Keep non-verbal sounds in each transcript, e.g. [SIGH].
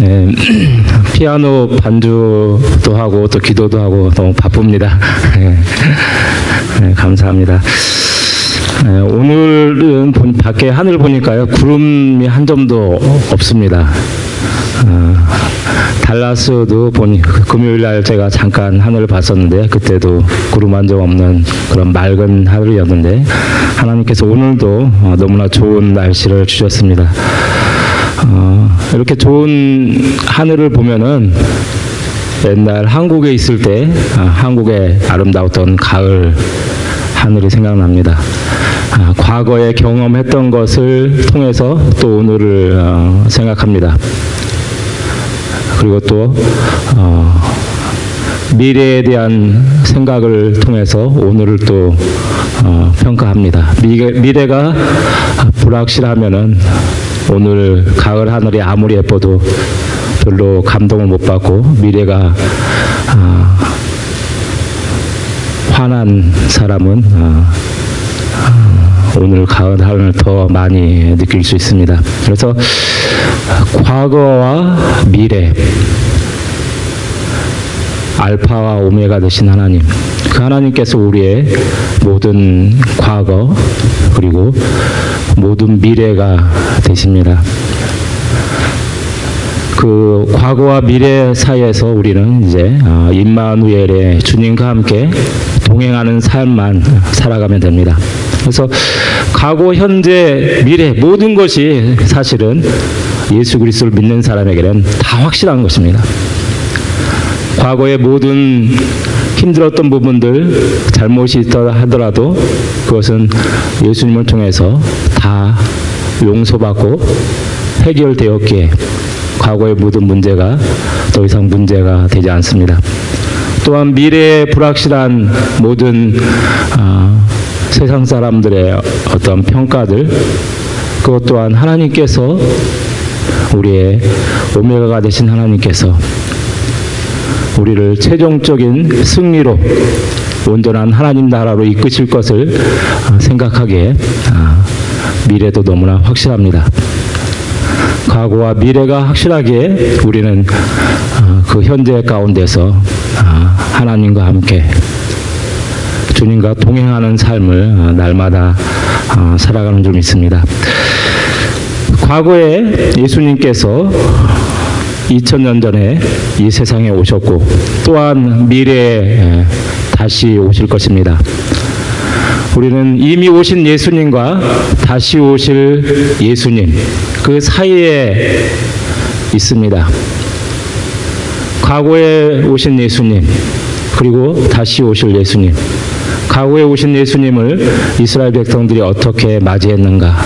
네, [CLEARS THROAT] 피아노 반주도 하고 또 기도도 하고 너무 바쁩니다. 네, 네, 감사합니다. 네, 오늘은 본, 밖에 하늘 보니까요 구름이 한 점도 없습니다. 어, 달라스도 보니 금요일 날 제가 잠깐 하늘을 봤었는데 그때도 구름 한 점 없는 그런 맑은 하늘이었는데 하나님께서 오늘도 어, 너무나 좋은 날씨를 주셨습니다. 어, 이렇게 좋은 하늘을 보면은 옛날 한국에 있을 때 아, 한국의 아름다웠던 가을 하늘이 생각납니다. 아, 과거에 경험했던 것을 통해서 또 오늘을 어, 생각합니다. 그리고 또 어, 미래에 대한 생각을 통해서 오늘을 또 어, 평가합니다. 미래, 미래가 불확실하면은 오늘 가을 하늘이 아무리 예뻐도 별로 감동을 못 받고 미래가 어, 화난 사람은 어, 오늘 가을 하늘을 더 많이 느낄 수 있습니다. 그래서 과거와 미래, 알파와 오메가 되신 하나님, 그 하나님께서 우리의 모든 과거 그리고 모든 미래가 되십니다. 그 과거와 미래 사이에서 우리는 이제 어, 임마누엘의 주님과 함께 동행하는 삶만 살아가면 됩니다. 그래서 과거, 현재, 미래 모든 것이 사실은 예수 그리스도를 믿는 사람에게는 다 확실한 것입니다. 과거의 모든 힘들었던 부분들 잘못이 있다 하더라도 그것은 예수님을 통해서 다 용서받고 해결되었기에 과거의 모든 문제가 더 이상 문제가 되지 않습니다. 또한 미래의 불확실한 모든 어, 세상 사람들의 어떤 평가들 그것 또한 하나님께서 우리의 오메가가 되신 하나님께서 우리를 최종적인 승리로 온전한 하나님 나라로 이끄실 것을 생각하기에 미래도 너무나 확실합니다. 과거와 미래가 확실하기에 우리는 그 현재 가운데서 하나님과 함께 주님과 동행하는 삶을 날마다 살아가는 줄 믿습니다. 과거에 예수님께서 2000년 전에 이 세상에 오셨고 또한 미래에 다시 오실 것입니다. 우리는 이미 오신 예수님과 다시 오실 예수님 그 사이에 있습니다. 과거에 오신 예수님 그리고 다시 오실 예수님 과거에 오신 예수님을 이스라엘 백성들이 어떻게 맞이했는가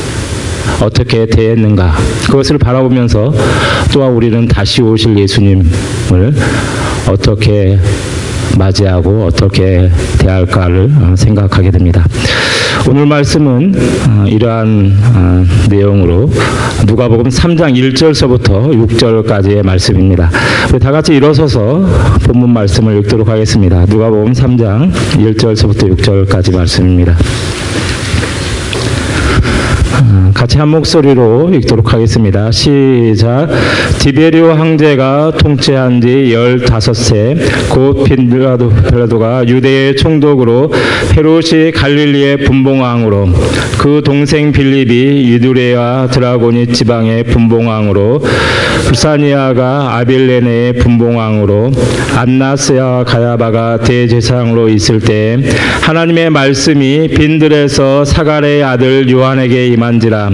어떻게 대했는가 그것을 바라보면서 또한 우리는 다시 오실 예수님을 어떻게 맞이하고 어떻게 대할까를 생각하게 됩니다. 오늘 말씀은 이러한 내용으로 누가복음 3장 1절서부터 6절까지의 말씀입니다. 다 같이 일어서서 본문 말씀을 읽도록 하겠습니다. 누가복음 3장 1절서부터 6절까지 말씀입니다. 같이 한 목소리로 읽도록 하겠습니다. 시작. 디베리오 황제가 통치한 지 열다섯세 곧 빌라도, 빌라도가 유대의 총독으로 헤롯이 갈릴리의 분봉왕으로 그 동생 빌립이 유두레와 드라고니 지방의 분봉왕으로 불사니아가 아빌레네의 분봉왕으로 안나스와 가야바가 대제사장으로 있을 때 하나님의 말씀이 빈들에서 사갈의 아들 요한에게 임한지라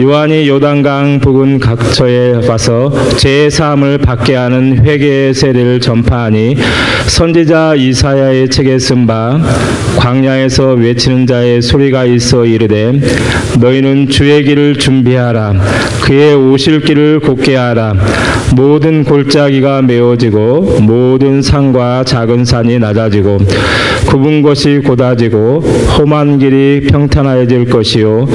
요한이 요단강 부근 각처에 가서 제 사함을 받게 하는 회개의 세례를 전파하니 선지자 이사야의 책에 쓴 바 광야에서 외치는 자의 소리가 있어 이르되 너희는 주의 길을 준비하라. 그의 오실 길을 곧게 하라. 모든 골짜기가 메워지고 모든 산과 작은 산이 낮아지고 굽은 것이 곧아지고 험한 길이 평탄하여질 것이요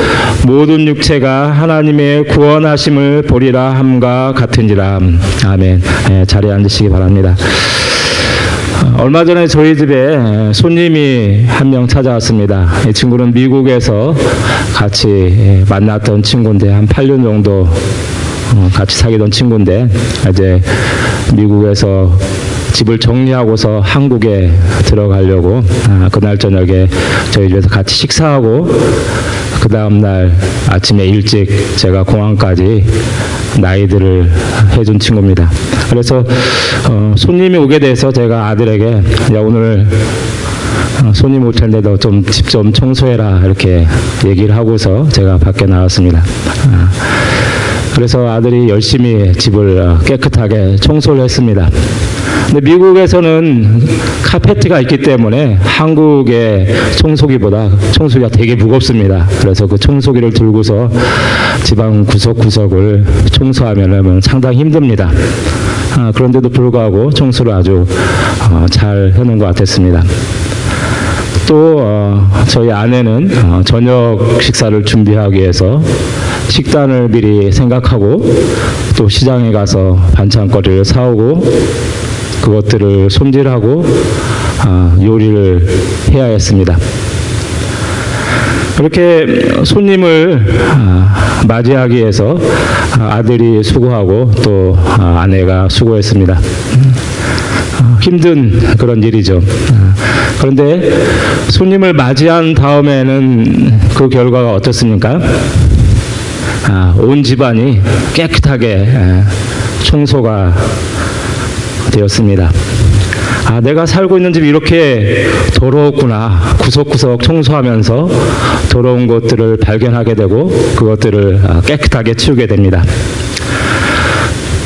모든 육체가 하나님의 구원하심을 보리라 함과 같은지라 아멘 네, 자리에 앉으시기 바랍니다. 얼마 전에 저희 집에 손님이 한 명 찾아왔습니다. 이 친구는 미국에서 같이 만났던 친구인데 한 8년 정도 어, 같이 사귀던 친구인데 이제 미국에서 집을 정리하고서 한국에 들어가려고 아, 그날 저녁에 저희 집에서 같이 식사하고 그 다음 날 아침에 일찍 제가 공항까지 나이들을 해준 친구입니다. 그래서 어, 손님이 오게 돼서 제가 아들에게 야 오늘 어, 손님 올 텐데 너좀집 좀 청소해라 이렇게 얘기를 하고서 제가 밖에 나왔습니다. 아, 그래서 아들이 열심히 집을 어, 깨끗하게 청소를 했습니다. 근데 미국에서는 카페트가 있기 때문에 한국의 청소기보다 청소기가 되게 무겁습니다. 그래서 그 청소기를 들고서 집안 구석구석을 청소하면 상당히 힘듭니다. 아, 그런데도 불구하고 청소를 아주 어, 잘 해놓은 것 같았습니다. 또 어, 저희 아내는 어, 저녁 식사를 준비하기 위해서 식단을 미리 생각하고 또 시장에 가서 반찬거리를 사오고 그것들을 손질하고 어, 요리를 해야 했습니다. 그렇게 손님을 아, 맞이하기 위해서 아, 아들이 수고하고 또 아, 아내가 수고했습니다. 어, 힘든 그런 일이죠. 아, 그런데 손님을 맞이한 다음에는 그 결과가 어떻습니까? 아, 온 집안이 깨끗하게 아, 청소가 되었습니다. 아, 내가 살고 있는 집이 이렇게 더러웠구나. 구석구석 청소하면서 더러운 것들을 발견하게 되고 그것들을 아, 깨끗하게 치우게 됩니다.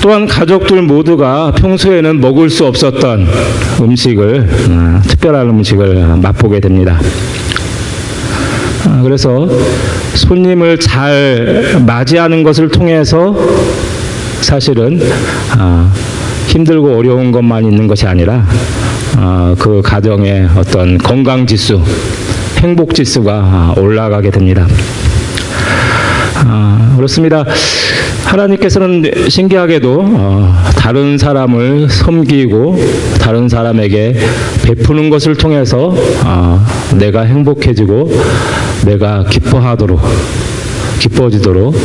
또한 가족들 모두가 평소에는 먹을 수 없었던 음식을 아, 특별한 음식을 맛보게 됩니다. 아, 그래서 손님을 잘 맞이하는 것을 통해서 사실은 아, 힘들고 어려운 것만 있는 것이 아니라 어, 그 가정의 어떤 건강 지수, 행복 지수가 올라가게 됩니다. 아, 그렇습니다. 하나님께서는 신기하게도 어, 다른 사람을 섬기고 다른 사람에게 베푸는 것을 통해서 어, 내가 행복해지고 내가 기뻐하도록 기뻐지도록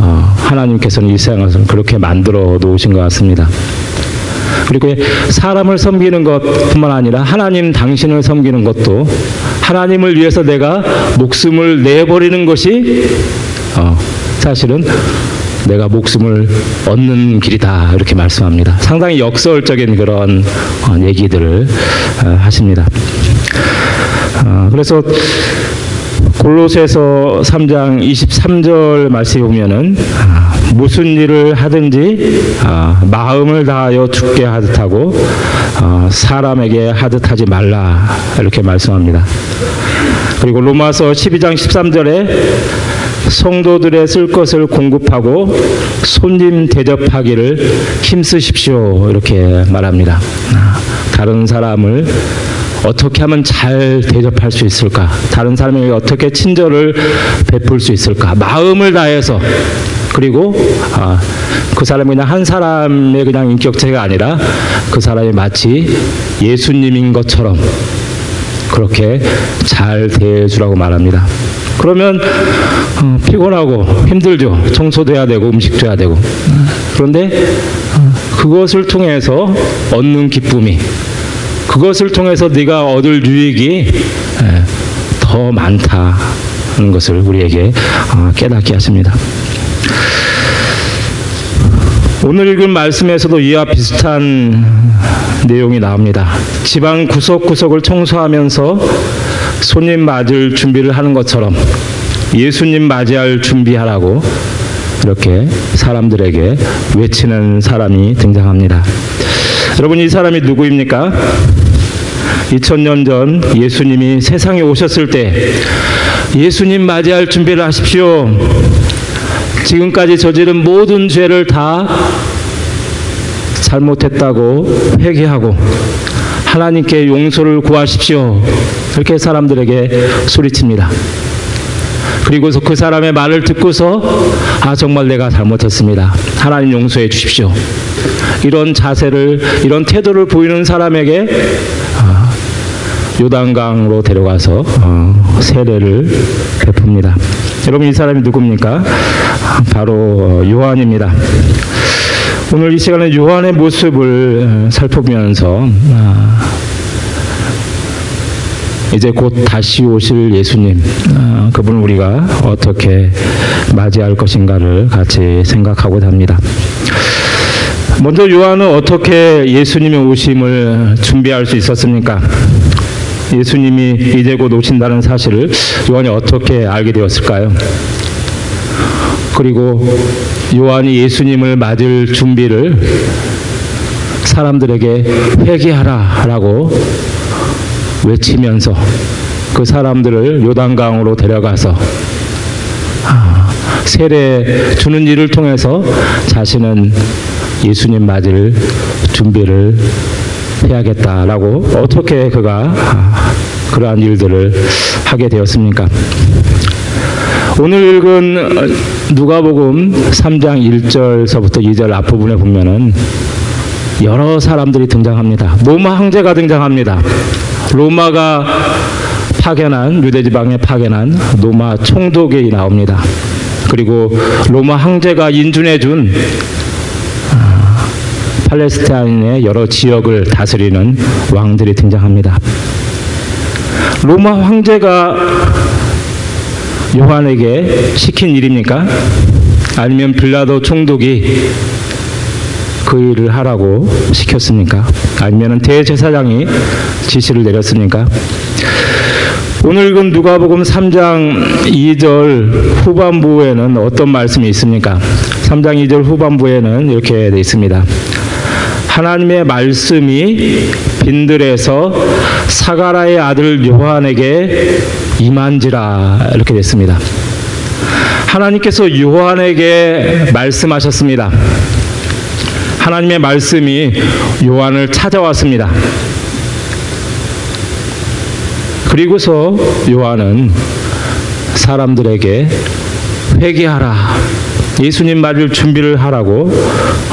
어, 하나님께서는 이 세상을 그렇게 만들어 놓으신 것 같습니다. 그리고 사람을 섬기는 것뿐만 아니라 하나님 당신을 섬기는 것도 하나님을 위해서 내가 목숨을 내버리는 것이 어, 사실은 내가 목숨을 얻는 길이다 이렇게 말씀합니다. 상당히 역설적인 그런 어, 얘기들을 어, 하십니다. 어, 그래서 골로새서 3장 23절 말씀에 보면은 아, 무슨 일을 하든지 아, 마음을 다하여 죽게 하듯 하고 아, 사람에게 하듯 하지 말라 이렇게 말씀합니다. 그리고 로마서 12장 13절에 성도들의 쓸 것을 공급하고 손님 대접하기를 힘쓰십시오 이렇게 말합니다. 다른 사람을 어떻게 하면 잘 대접할 수 있을까? 다른 사람에게 어떻게 친절을 베풀 수 있을까? 마음을 다해서 그리고 아, 그 사람이 그냥 한 사람의 그냥 인격체가 아니라 그 사람이 마치 예수님인 것처럼 그렇게 잘 대해주라고 말합니다. 그러면 어, 피곤하고 힘들죠. 청소도 해야 되고 음식도 해야 되고. 그런데 어, 그것을 통해서 얻는 기쁨이 그것을 통해서 네가 얻을 유익이 더 많다는 것을 우리에게 어, 깨닫게 하십니다. 오늘 읽은 말씀에서도 이와 비슷한 내용이 나옵니다. 집안 구석구석을 청소하면서 손님 맞을 준비를 하는 것처럼 예수님 맞이할 준비하라고 이렇게 사람들에게 외치는 사람이 등장합니다. 여러분 이 사람이 누구입니까? 2000년 전 예수님이 세상에 오셨을 때 예수님 맞이할 준비를 하십시오. 지금까지 저지른 모든 죄를 다 잘못했다고 회개하고 하나님께 용서를 구하십시오. 이렇게 사람들에게 소리칩니다. 그리고서 그 사람의 말을 듣고서 아 정말 내가 잘못했습니다. 하나님 용서해 주십시오. 이런 자세를 이런 태도를 보이는 사람에게 요단강으로 데려가서 어, 세례를 베풉니다. 여러분 이 사람이 누굽니까? 바로 요한입니다. 오늘 이 시간에 요한의 모습을 살펴보면서 아, 이제 곧 다시 오실 예수님 아, 그분을 우리가 어떻게 맞이할 것인가를 같이 생각하고자 합니다. 먼저 요한은 어떻게 예수님의 오심을 준비할 수 있었습니까? 예수님이 이제 곧 오신다는 사실을 요한이 어떻게 알게 되었을까요? 그리고 요한이 예수님을 맞을 준비를 사람들에게 회개하라 라고 외치면서 그 사람들을 요단강으로 데려가서 아, 세례 주는 일을 통해서 자신은 예수님 맞을 준비를 해야겠다라고 어떻게 그가 아, 그러한 일들을 하게 되었습니까? 오늘 읽은 누가복음 3장 1절서부터 2절 앞부분에 보면은 여러 사람들이 등장합니다. 로마 황제가 등장합니다. 로마가 파견한 유대 지방에 파견한 로마 총독이 나옵니다. 그리고 로마 황제가 인준해 준 아, 팔레스타인의 여러 지역을 다스리는 왕들이 등장합니다. 로마 황제가 요한에게 시킨 일입니까? 아니면 빌라도 총독이 그 일을 하라고 시켰습니까? 아니면 대제사장이 지시를 내렸습니까? 오늘 읽은 누가복음 3장 2절 후반부에는 어떤 말씀이 있습니까? 3장 2절 후반부에는 이렇게 되어 있습니다. 하나님의 말씀이 빈들에서 사가라의 아들 요한에게 임한지라 이렇게 됐습니다. 하나님께서 요한에게 말씀하셨습니다. 하나님의 말씀이 요한을 찾아왔습니다. 그리고서 요한은 사람들에게 회개하라. 예수님 말을 준비를 하라고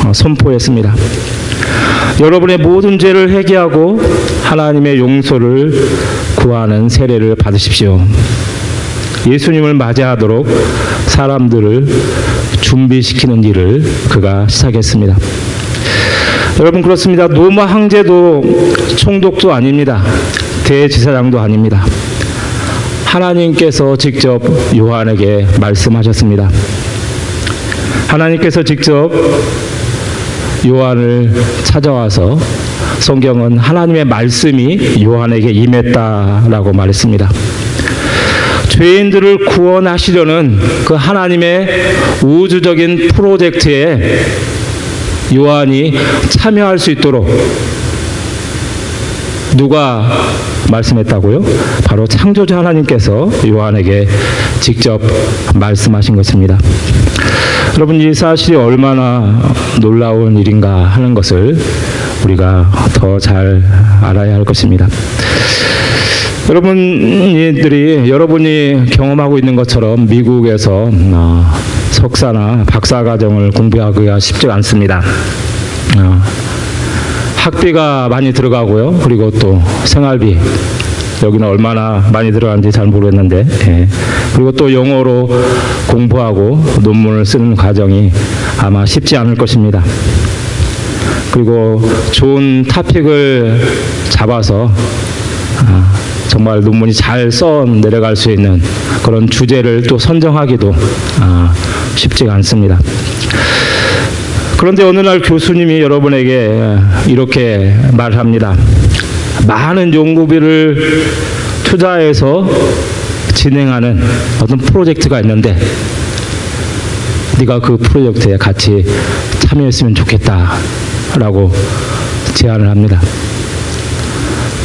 어, 선포했습니다. 여러분의 모든 죄를 회개하고 하나님의 용서를 구하는 세례를 받으십시오. 예수님을 맞이하도록 사람들을 준비시키는 일을 그가 시작했습니다. 여러분 그렇습니다. 로마 황제도 총독도 아닙니다. 대지사장도 아닙니다. 하나님께서 직접 요한에게 말씀하셨습니다. 하나님께서 직접 요한을 찾아와서 성경은 하나님의 말씀이 요한에게 임했다라고 말했습니다. 죄인들을 구원하시려는 그 하나님의 우주적인 프로젝트에 요한이 참여할 수 있도록 누가 말씀했다고요? 바로 창조자 하나님께서 요한에게 직접 말씀하신 것입니다. 여러분 이 사실이 얼마나 놀라운 일인가 하는 것을 우리가 더 잘 알아야 할 것입니다. 여러분들이 여러분이 경험하고 있는 것처럼 미국에서 어, 석사나 박사 과정을 공부하기가 쉽지 않습니다. 어, 학비가 많이 들어가고요. 그리고 또 생활비 여기는 얼마나 많이 들어가는지 잘 모르겠는데 예. 그리고 또 영어로 공부하고 논문을 쓰는 과정이 아마 쉽지 않을 것입니다. 그리고 좋은 타픽을 잡아서 아, 정말 논문이 잘 써 내려갈 수 있는 그런 주제를 또 선정하기도 아, 쉽지가 않습니다. 그런데 어느 날 교수님이 여러분에게 이렇게 말합니다. 많은 연구비를 투자해서 진행하는 어떤 프로젝트가 있는데 네가 그 프로젝트에 같이 참여했으면 좋겠다라고 제안을 합니다.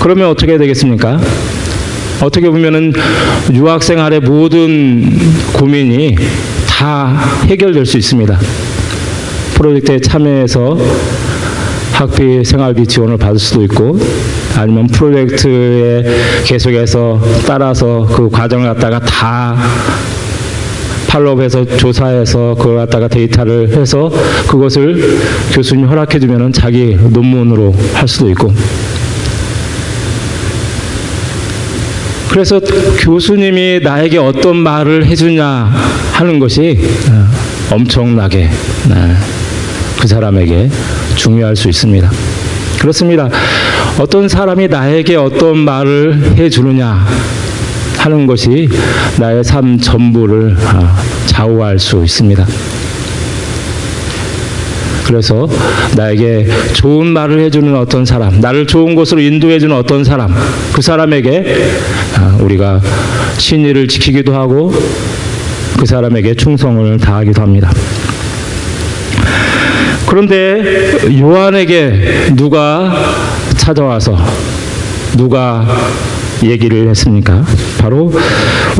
그러면 어떻게 되겠습니까? 어떻게 보면은 유학생활의 모든 고민이 다 해결될 수 있습니다. 프로젝트에 참여해서 학비, 생활비 지원을 받을 수도 있고 아니면 프로젝트에 계속해서 따라서 그 과정을 갖다가 다 팔로업해서 조사해서 그걸 갖다가 데이터를 해서 그것을 교수님 허락해 주면은 자기 논문으로 할 수도 있고 그래서 교수님이 나에게 어떤 말을 해주냐 하는 것이 어, 엄청나게 네, 그 사람에게 중요할 수 있습니다. 그렇습니다. 어떤 사람이 나에게 어떤 말을 해주느냐 하는 것이 나의 삶 전부를 어, 좌우할 수 있습니다. 그래서 나에게 좋은 말을 해주는 어떤 사람, 나를 좋은 곳으로 인도해주는 어떤 사람, 그 사람에게 어, 우리가 신의를 지키기도 하고 그 사람에게 충성을 다하기도 합니다. 그런데 요한에게 누가 찾아와서 누가 얘기를 했습니까? 바로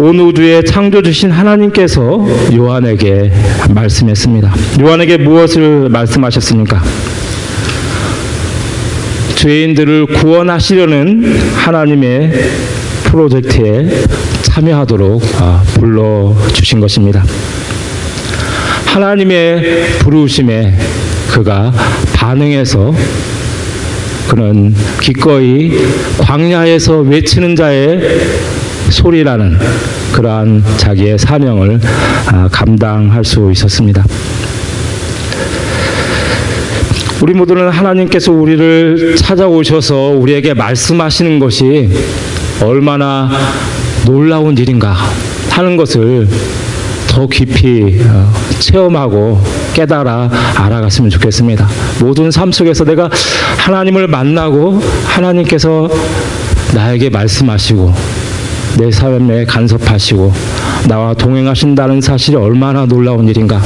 온 우주의 창조주신 하나님께서 요한에게 말씀했습니다. 요한에게 무엇을 말씀하셨습니까? 죄인들을 구원하시려는 하나님의 프로젝트에 참여하도록 아, 불러주신 것입니다. 하나님의 부르심에 그가 반응해서 그는 기꺼이 광야에서 외치는 자의 소리라는 그러한 자기의 사명을 아, 감당할 수 있었습니다. 우리 모두는 하나님께서 우리를 찾아오셔서 우리에게 말씀하시는 것이 얼마나 놀라운 일인가 하는 것을 더 깊이 어, 체험하고 깨달아 알아갔으면 좋겠습니다. 모든 삶 속에서 내가 하나님을 만나고 하나님께서 나에게 말씀하시고 내 삶에 간섭하시고 나와 동행하신다는 사실이 얼마나 놀라운 일인가.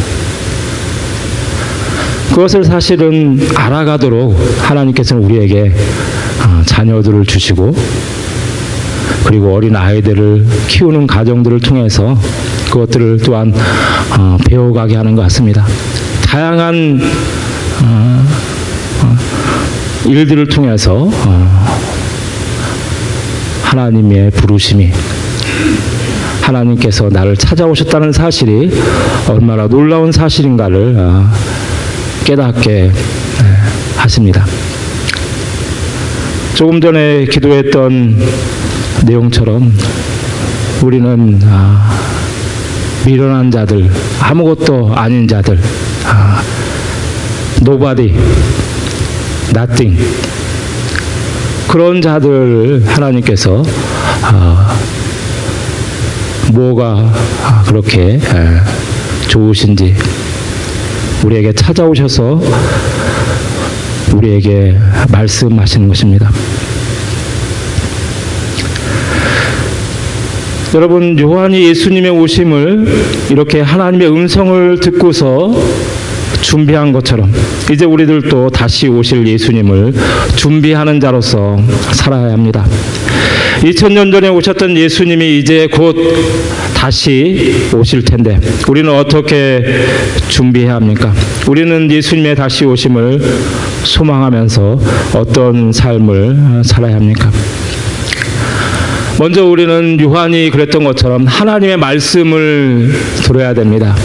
그것을 사실은 알아가도록 하나님께서는 우리에게 어, 자녀들을 주시고 그리고 어린 아이들을 키우는 가정들을 통해서 그것들을 또한 어, 배워가게 하는 것 같습니다. 다양한 어, 일들을 통해서 하나님의 부르심이 하나님께서 나를 찾아오셨다는 사실이 얼마나 놀라운 사실인가를 깨닫게 네, 하십니다. 조금 전에 기도했던 내용처럼 우리는 아, 미련한 자들, 아무것도 아닌 자들, 아, nobody, nothing 그런 자들을 하나님께서 아, 뭐가 그렇게 좋으신지 우리에게 찾아오셔서 우리에게 말씀하시는 것입니다. 여러분 요한이 예수님의 오심을 이렇게 하나님의 음성을 듣고서 준비한 것처럼 이제 우리들도 다시 오실 예수님을 준비하는 자로서 살아야 합니다. 2000년 전에 오셨던 예수님이 이제 곧 다시 오실 텐데 우리는 어떻게 준비해야 합니까? 우리는 예수님의 다시 오심을 소망하면서 어떤 삶을 살아야 합니까? 먼저 우리는 요한이 그랬던 것처럼 하나님의 말씀을 들어야 됩니다.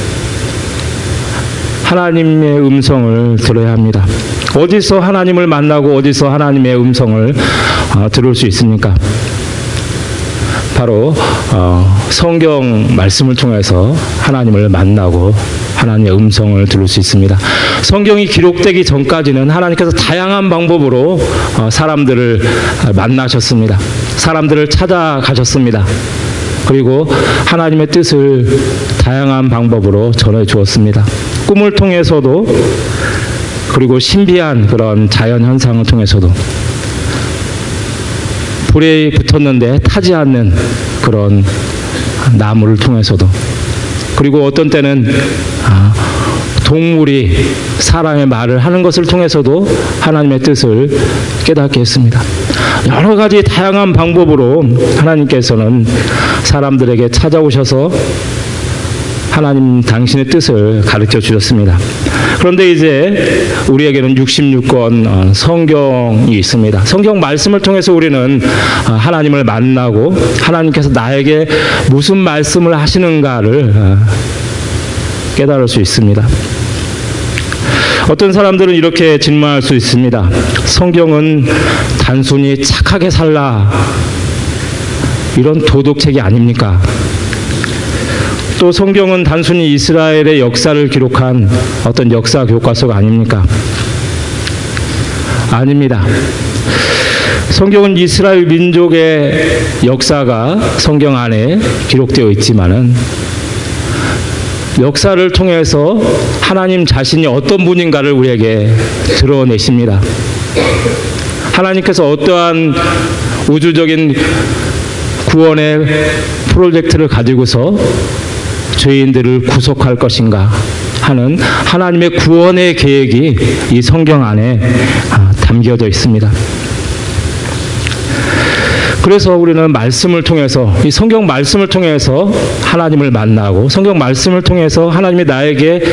하나님의 음성을 들어야 합니다. 어디서 하나님을 만나고 어디서 하나님의 음성을 어, 들을 수 있습니까? 바로 어, 성경 말씀을 통해서 하나님을 만나고 하나님의 음성을 들을 수 있습니다. 성경이 기록되기 전까지는 하나님께서 다양한 방법으로 어, 사람들을 만나셨습니다. 사람들을 찾아가셨습니다. 그리고 하나님의 뜻을 다양한 방법으로 전해 주었습니다. 꿈을 통해서도 그리고 신비한 그런 자연 현상을 통해서도 불에 붙었는데 타지 않는 그런 나무를 통해서도 그리고 어떤 때는 아, 동물이 사람의 말을 하는 것을 통해서도 하나님의 뜻을 깨닫게 했습니다. 여러 가지 다양한 방법으로 하나님께서는 사람들에게 찾아오셔서 하나님 당신의 뜻을 가르쳐 주셨습니다. 그런데 이제 우리에게는 66권 어, 성경이 있습니다. 성경 말씀을 통해서 우리는 어, 하나님을 만나고 하나님께서 나에게 무슨 말씀을 하시는가를 어, 깨달을 수 있습니다. 어떤 사람들은 이렇게 질문할 수 있습니다. 성경은 단순히 착하게 살라 이런 도덕책이 아닙니까? 또 성경은 단순히 이스라엘의 역사를 기록한 어떤 역사 교과서가 아닙니까? 아닙니다. 성경은 이스라엘 민족의 역사가 성경 안에 기록되어 있지만은 역사를 통해서 하나님 자신이 어떤 분인가를 우리에게 드러내십니다. 하나님께서 어떠한 우주적인 구원의 프로젝트를 가지고서 죄인들을 구속할 것인가 하는 하나님의 구원의 계획이 이 성경 안에 아, 담겨져 있습니다. 그래서 우리는 말씀을 통해서 이 성경 말씀을 통해서 하나님을 만나고 성경 말씀을 통해서 하나님이 나에게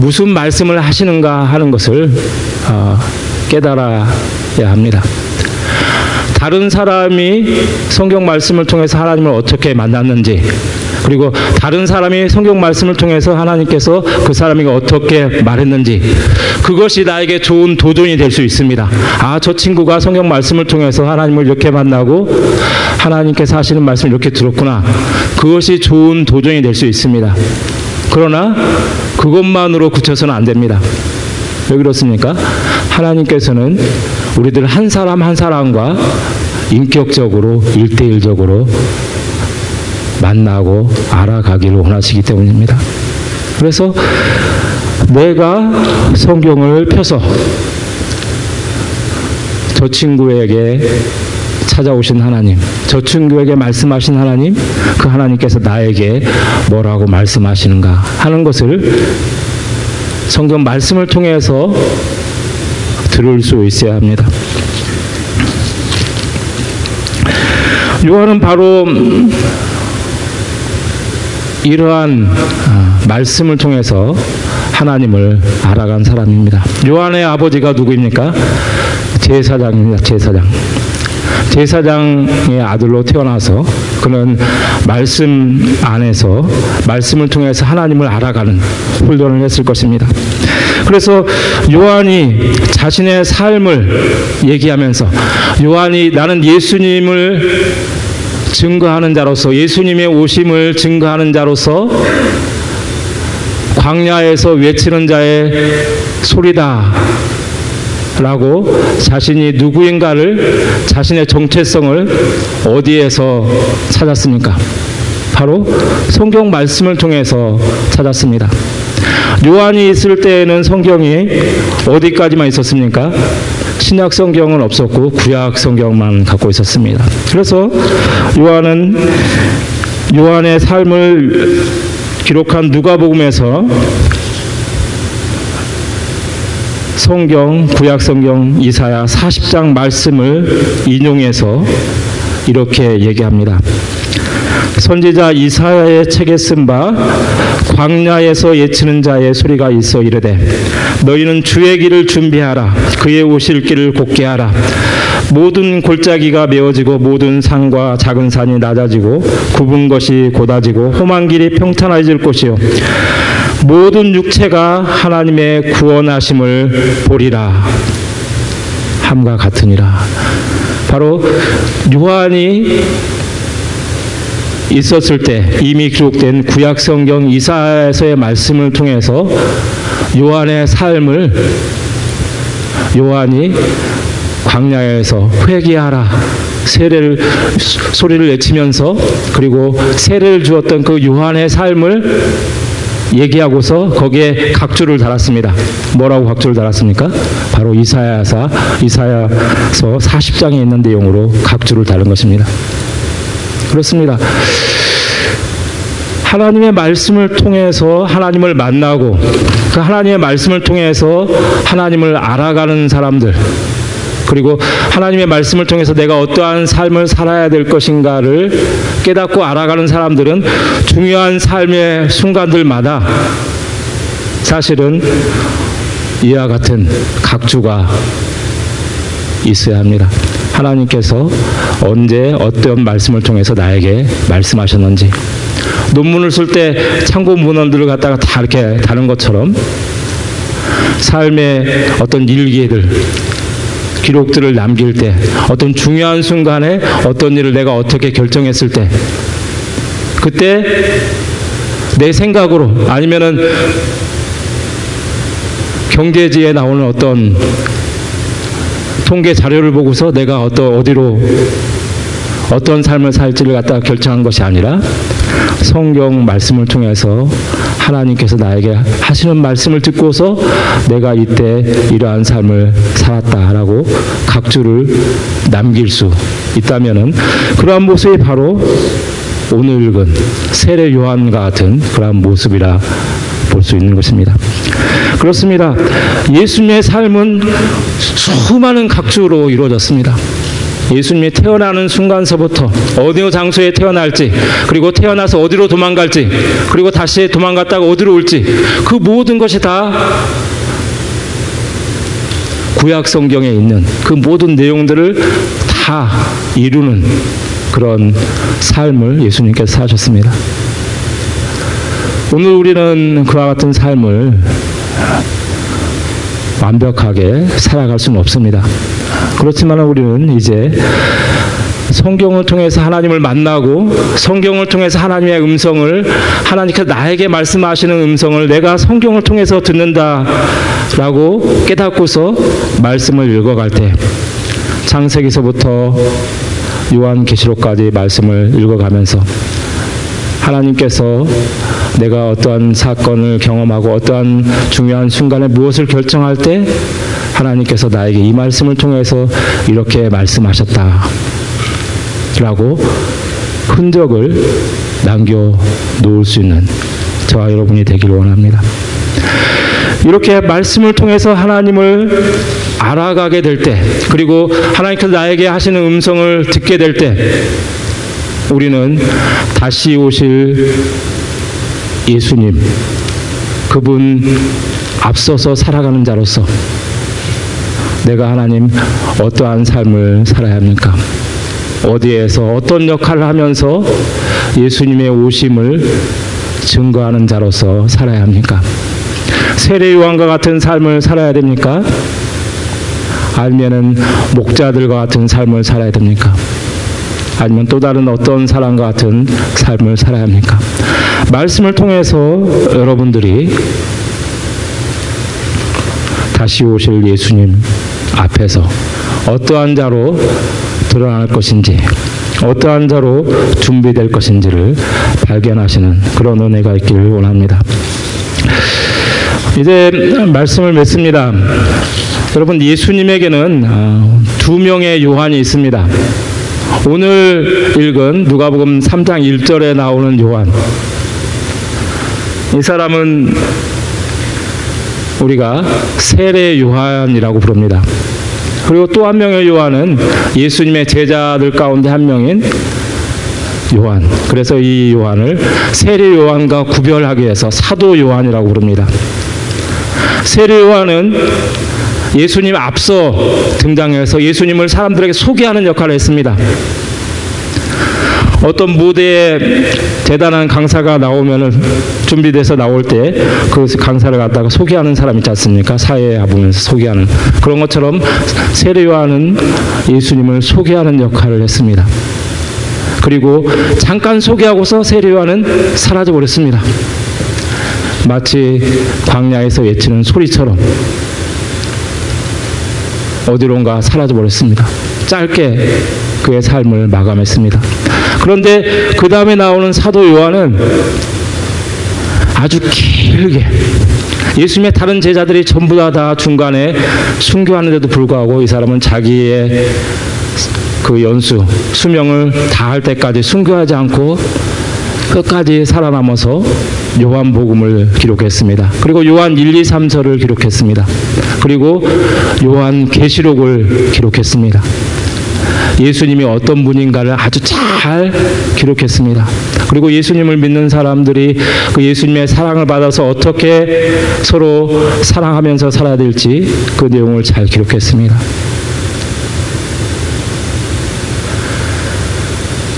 무슨 말씀을 하시는가 하는 것을 어, 깨달아야 합니다. 다른 사람이 성경 말씀을 통해서 하나님을 어떻게 만났는지 그리고 다른 사람이 성경 말씀을 통해서 하나님께서 그 사람에게 어떻게 말했는지 그것이 나에게 좋은 도전이 될 수 있습니다. 아, 저 친구가 성경 말씀을 통해서 하나님을 이렇게 만나고 하나님께서 하시는 말씀을 이렇게 들었구나. 그것이 좋은 도전이 될 수 있습니다. 그러나 그것만으로 그쳐서는 안 됩니다. 왜 그렇습니까? 하나님께서는 우리들 한 사람 한 사람과 인격적으로 일대일적으로 만나고 알아가기를 원하시기 때문입니다. 그래서 내가 성경을 펴서 저 친구에게 찾아오신 하나님, 저 친구에게 말씀하신 하나님, 그 하나님께서 나에게 뭐라고 말씀하시는가 하는 것을 성경 말씀을 통해서 들을 수 있어야 합니다. 요한은 바로 이러한 아, 말씀을 통해서 하나님을 알아간 사람입니다. 요한의 아버지가 누구입니까? 제사장입니다. 제사장. 제사장의 아들로 태어나서 그는 말씀 안에서 말씀을 통해서 하나님을 알아가는 훈련을 했을 것입니다. 그래서 요한이 자신의 삶을 얘기하면서 요한이 나는 예수님을 증거하는 자로서 예수님의 오심을 증거하는 자로서 광야에서 외치는 자의 소리다. 라고 자신이 누구인가를 자신의 정체성을 어디에서 찾았습니까? 바로 성경 말씀을 통해서 찾았습니다. 요한이 있을 때에는 성경이 어디까지만 있었습니까? 신약 성경은 없었고 구약 성경만 갖고 있었습니다. 그래서 요한은 요한의 삶을 기록한 누가복음에서 성경 구약 성경 이사야 40장 말씀을 인용해서 이렇게 얘기합니다. 선지자 이사야의 책에 쓴 바 광야에서 예치는 자의 소리가 있어 이르되 너희는 주의 길을 준비하라. 그의 오실 길을 곧게 하라. 모든 골짜기가 메어지고 모든 산과 작은 산이 낮아지고 굽은 것이 곧아지고 험한 길이 평탄해질 것이요. 모든 육체가 하나님의 구원하심을 보리라. 함과 같으니라. 바로 요한이 있었을 때 이미 기록된 구약 성경 이사야서의 말씀을 통해서 요한의 삶을 요한이 광야에서 회개하라 세례를 소리를 외치면서 그리고 세례를 주었던 그 요한의 삶을 얘기하고서 거기에 각주를 달았습니다. 뭐라고 각주를 달았습니까? 바로 이사야서 이사야서 40장에 있는 내용으로 각주를 달은 것입니다. 그렇습니다. 하나님의 말씀을 통해서 하나님을 만나고 그 하나님의 말씀을 통해서 하나님을 알아가는 사람들 그리고 하나님의 말씀을 통해서 내가 어떠한 삶을 살아야 될 것인가를 깨닫고 알아가는 사람들은 중요한 삶의 순간들마다 사실은 이와 같은 각주가 있어야 합니다. 하나님께서 언제 어떤 말씀을 통해서 나에게 말씀하셨는지 논문을 쓸 때 참고 문헌들을 갖다가 다 이렇게 다는 것처럼 삶의 어떤 일기들 기록들을 남길 때, 어떤 중요한 순간에 어떤 일을 내가 어떻게 결정했을 때, 그때 내 생각으로 아니면은 경제지에 나오는 어떤 통계 자료를 보고서 내가 어떤 어디로 어떤 삶을 살지를 갖다가 결정한 것이 아니라 성경 말씀을 통해서 하나님께서 나에게 하시는 말씀을 듣고서 내가 이때 이러한 삶을 살았다라고 각주를 남길 수 있다면은 그러한 모습이 바로 오늘 읽은 세례 요한과 같은 그러한 모습이라 볼 수 있는 것입니다. 그렇습니다. 예수님의 삶은 수많은 각주로 이루어졌습니다. 예수님이 태어나는 순간서부터 어느 장소에 태어날지 그리고 태어나서 어디로 도망갈지 그리고 다시 도망갔다가 어디로 올지 그 모든 것이 다 구약 성경에 있는 그 모든 내용들을 다 이루는 그런 삶을 예수님께서 사셨습니다. 오늘 우리는 그와 같은 삶을 완벽하게 살아갈 수는 없습니다. 그렇지만 우리는 이제 성경을 통해서 하나님을 만나고 성경을 통해서 하나님의 음성을 하나님께서 나에게 말씀하시는 음성을 내가 성경을 통해서 듣는다라고 깨닫고서 말씀을 읽어갈 때 창세기서부터 요한계시록까지 말씀을 읽어가면서 하나님께서 내가 어떠한 사건을 경험하고 어떠한 중요한 순간에 무엇을 결정할 때 하나님께서 나에게 이 말씀을 통해서 이렇게 말씀하셨다. 라고 흔적을 남겨 놓을 수 있는 저와 여러분이 되기를 원합니다. 이렇게 말씀을 통해서 하나님을 알아가게 될 때, 그리고 하나님께서 나에게 하시는 음성을 듣게 될 때, 우리는 다시 오실 예수님, 그분 앞서서 살아가는 자로서 내가 하나님 어떠한 삶을 살아야 합니까? 어디에서 어떤 역할을 하면서 예수님의 오심을 증거하는 자로서 살아야 합니까? 세례 요한과 같은 삶을 살아야 됩니까? 아니면은 목자들과 같은 삶을 살아야 됩니까? 아니면 또 다른 어떤 사람과 같은 삶을 살아야 합니까? 말씀을 통해서 여러분들이 다시 오실 예수님 앞에서 어떠한 자로 드러날 것인지 어떠한 자로 준비될 것인지를 발견하시는 그런 은혜가 있기를 원합니다. 이제 말씀을 맺습니다. 여러분 예수님에게는 아, 두 명의 요한이 있습니다. 오늘 읽은 누가복음 3장 1절에 나오는 요한. 이 사람은 우리가 세례 요한이라고 부릅니다. 그리고 또 한 명의 요한은 예수님의 제자들 가운데 한 명인 요한. 그래서 이 요한을 세례 요한과 구별하기 위해서 사도 요한이라고 부릅니다. 세례 요한은 예수님 앞서 등장해서 예수님을 사람들에게 소개하는 역할을 했습니다. 어떤 무대에 대단한 강사가 나오면은 준비돼서 나올 때 그 강사를 갖다가 소개하는 사람 있지 않습니까? 사회에 보면서 소개하는 그런 것처럼 세례 요한은 예수님을 소개하는 역할을 했습니다. 그리고 잠깐 소개하고서 세례 요한은 사라져 버렸습니다. 마치 광야에서 외치는 소리처럼 어디론가 사라져 버렸습니다. 짧게 그의 삶을 마감했습니다. 그런데 그 다음에 나오는 사도 요한은 아주 길게 예수님의 다른 제자들이 전부 다, 다 중간에 순교하는데도 불구하고 이 사람은 자기의 그 연수 수명을 다할 때까지 순교하지 않고 끝까지 살아남아서 요한복음을 기록했습니다. 그리고 요한 1, 2, 3절을 기록했습니다. 그리고 요한 계시록을 기록했습니다. 예수님이 어떤 분인가를 아주 잘 기록했습니다. 그리고 예수님을 믿는 사람들이 그 예수님의 사랑을 받아서 어떻게 서로 사랑하면서 살아야 될지 그 내용을 잘 기록했습니다.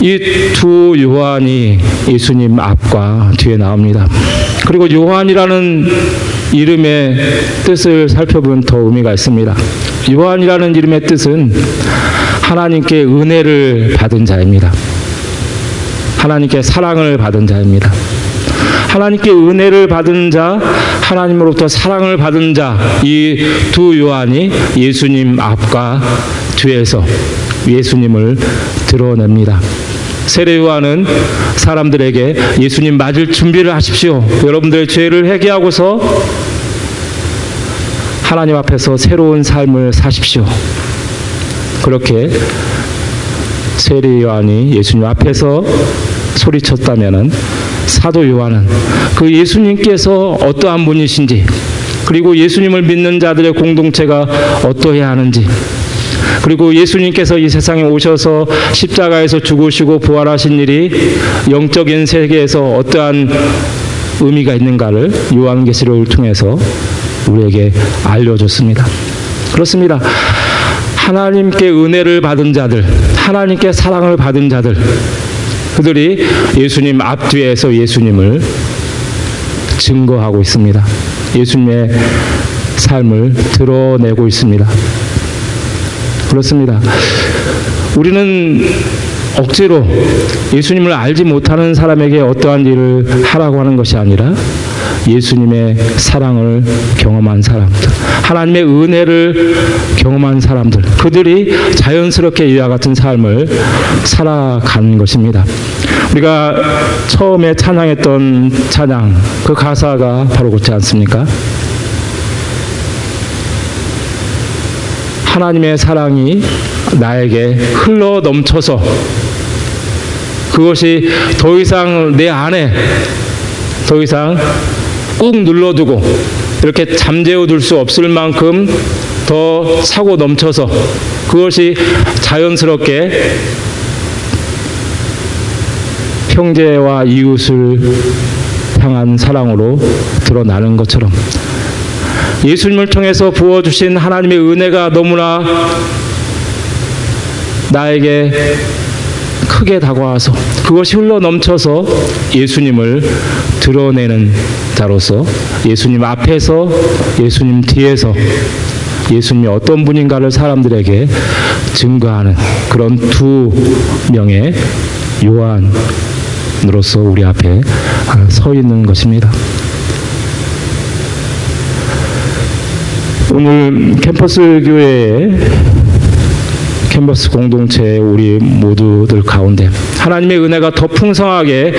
이두 요한이 예수님 앞과 뒤에 나옵니다. 그리고 요한이라는 이름의 뜻을 살펴보면 더 의미가 있습니다. 요한이라는 이름의 뜻은 하나님께 은혜를 받은 자입니다. 하나님께 사랑을 받은 자입니다. 하나님께 은혜를 받은 자, 하나님으로부터 사랑을 받은 자, 이 두 요한이 예수님 앞과 뒤에서 예수님을 드러냅니다. 세례 요한은 사람들에게 예수님 맞을 준비를 하십시오. 여러분들의 죄를 회개하고서 하나님 앞에서 새로운 삶을 사십시오. 그렇게 세례 요한이 예수님 앞에서 소리쳤다면은 사도 요한은 그 예수님께서 어떠한 분이신지 그리고 예수님을 믿는 자들의 공동체가 어떠해야 하는지 그리고 예수님께서 이 세상에 오셔서 십자가에서 죽으시고 부활하신 일이 영적인 세계에서 어떠한 의미가 있는가를 요한계시록을 통해서 우리에게 알려줬습니다. 그렇습니다. 하나님께 은혜를 받은 자들, 하나님께 사랑을 받은 자들, 그들이 예수님 앞뒤에서 예수님을 증거하고 있습니다. 예수님의 삶을 드러내고 있습니다. 그렇습니다. 우리는 억지로 예수님을 알지 못하는 사람에게 어떠한 일을 하라고 하는 것이 아니라 예수님의 사랑을 경험한 사람들, 하나님의 은혜를 경험한 사람들, 그들이 자연스럽게 이와 같은 삶을 살아가는 것입니다. 우리가 처음에 찬양했던 찬양, 그 가사가 바로 그렇지 않습니까? 하나님의 사랑이 나에게 흘러 넘쳐서 그것이 더 이상 내 안에 더 이상 꾹 눌러두고 이렇게 잠재워 둘 수 없을 만큼 더 차고 넘쳐서 그것이 자연스럽게 형제와 이웃을 향한 사랑으로 드러나는 것처럼 예수님을 통해서 부어주신 하나님의 은혜가 너무나 나에게 크게 다가와서 그것이 흘러 넘쳐서 예수님을 드러내는 자로서 예수님 앞에서 예수님 뒤에서 예수님이 어떤 분인가를 사람들에게 증거하는 그런 두 명의 요한으로서 우리 앞에 서 있는 것입니다. 오늘 캠퍼스 교회에 캠퍼스 공동체 우리 모두들 가운데 하나님의 은혜가 더 풍성하게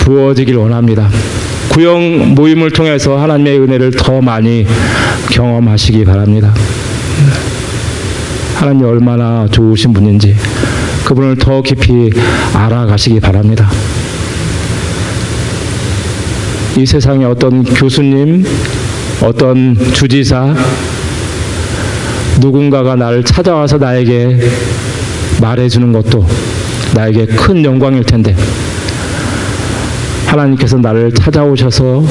부어지길 원합니다. 구형 모임을 통해서 하나님의 은혜를 더 많이 경험하시기 바랍니다. 하나님 얼마나 좋으신 분인지 그분을 더 깊이 알아가시기 바랍니다. 이 세상에 어떤 교수님, 어떤 주지사, 누군가가 나를 찾아와서 나에게 말해주는 것도 나에게 큰 영광일 텐데 하나님께서 나를 찾아오셔서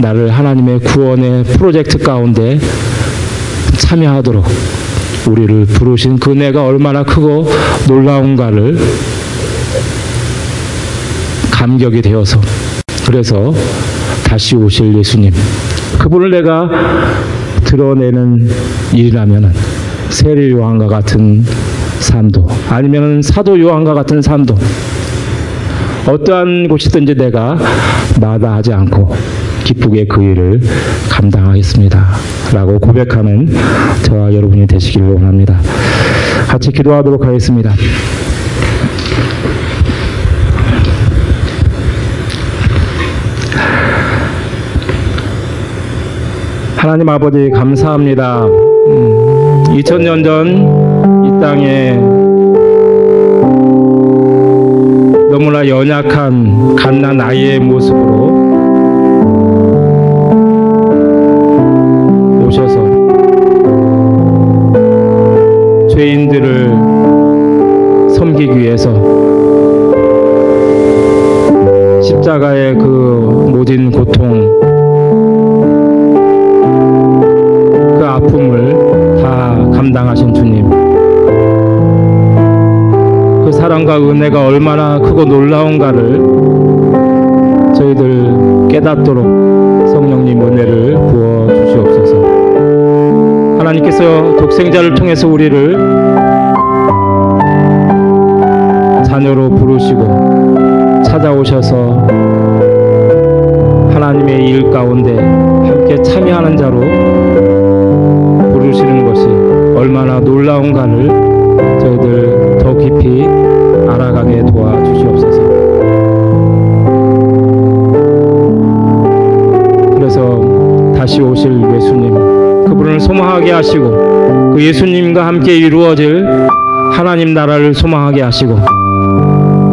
나를 하나님의 구원의 프로젝트 가운데 참여하도록 우리를 부르신 그 은혜가 얼마나 크고 놀라운가를 감격이 되어서 그래서 다시 오실 예수님 그분을 내가 드러내는 일이라면 세례 요한과 같은 삶도 아니면 사도 요한과 같은 삶도 어떠한 곳이든지 내가 마다하지 않고 기쁘게 그 일을 감당하겠습니다. 라고 고백하는 저와 여러분이 되시길 원합니다. 같이 기도하도록 하겠습니다. 하나님 아버지 감사합니다. 음, 2000년 전 이 땅에 너무나 연약한 갓난 아이의 모습으로 오셔서 죄인들을 섬기기 위해서 사랑과 은혜가 얼마나 크고 놀라운가를 저희들 깨닫도록 성령님 은혜를 부어 주시옵소서. 통해서 독생자를 통해서 우리를 자녀로 부르시고 찾아오셔서 하나님의 일 가운데 함께 참여하는 자로 부르시는 것이 얼마나 놀라운가를 다시 오실 예수님 그분을 소망하게 하시고 그 예수님과 함께 이루어질 하나님 나라를 소망하게 하시고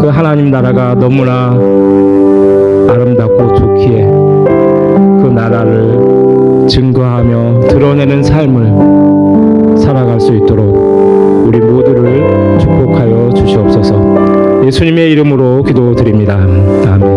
그 하나님 나라가 너무나 아름답고 좋기에 그 나라를 증거하며 드러내는 삶을 살아갈 수 있도록 우리 모두를 축복하여 주시옵소서. 예수님의 이름으로 기도드립니다. 아멘.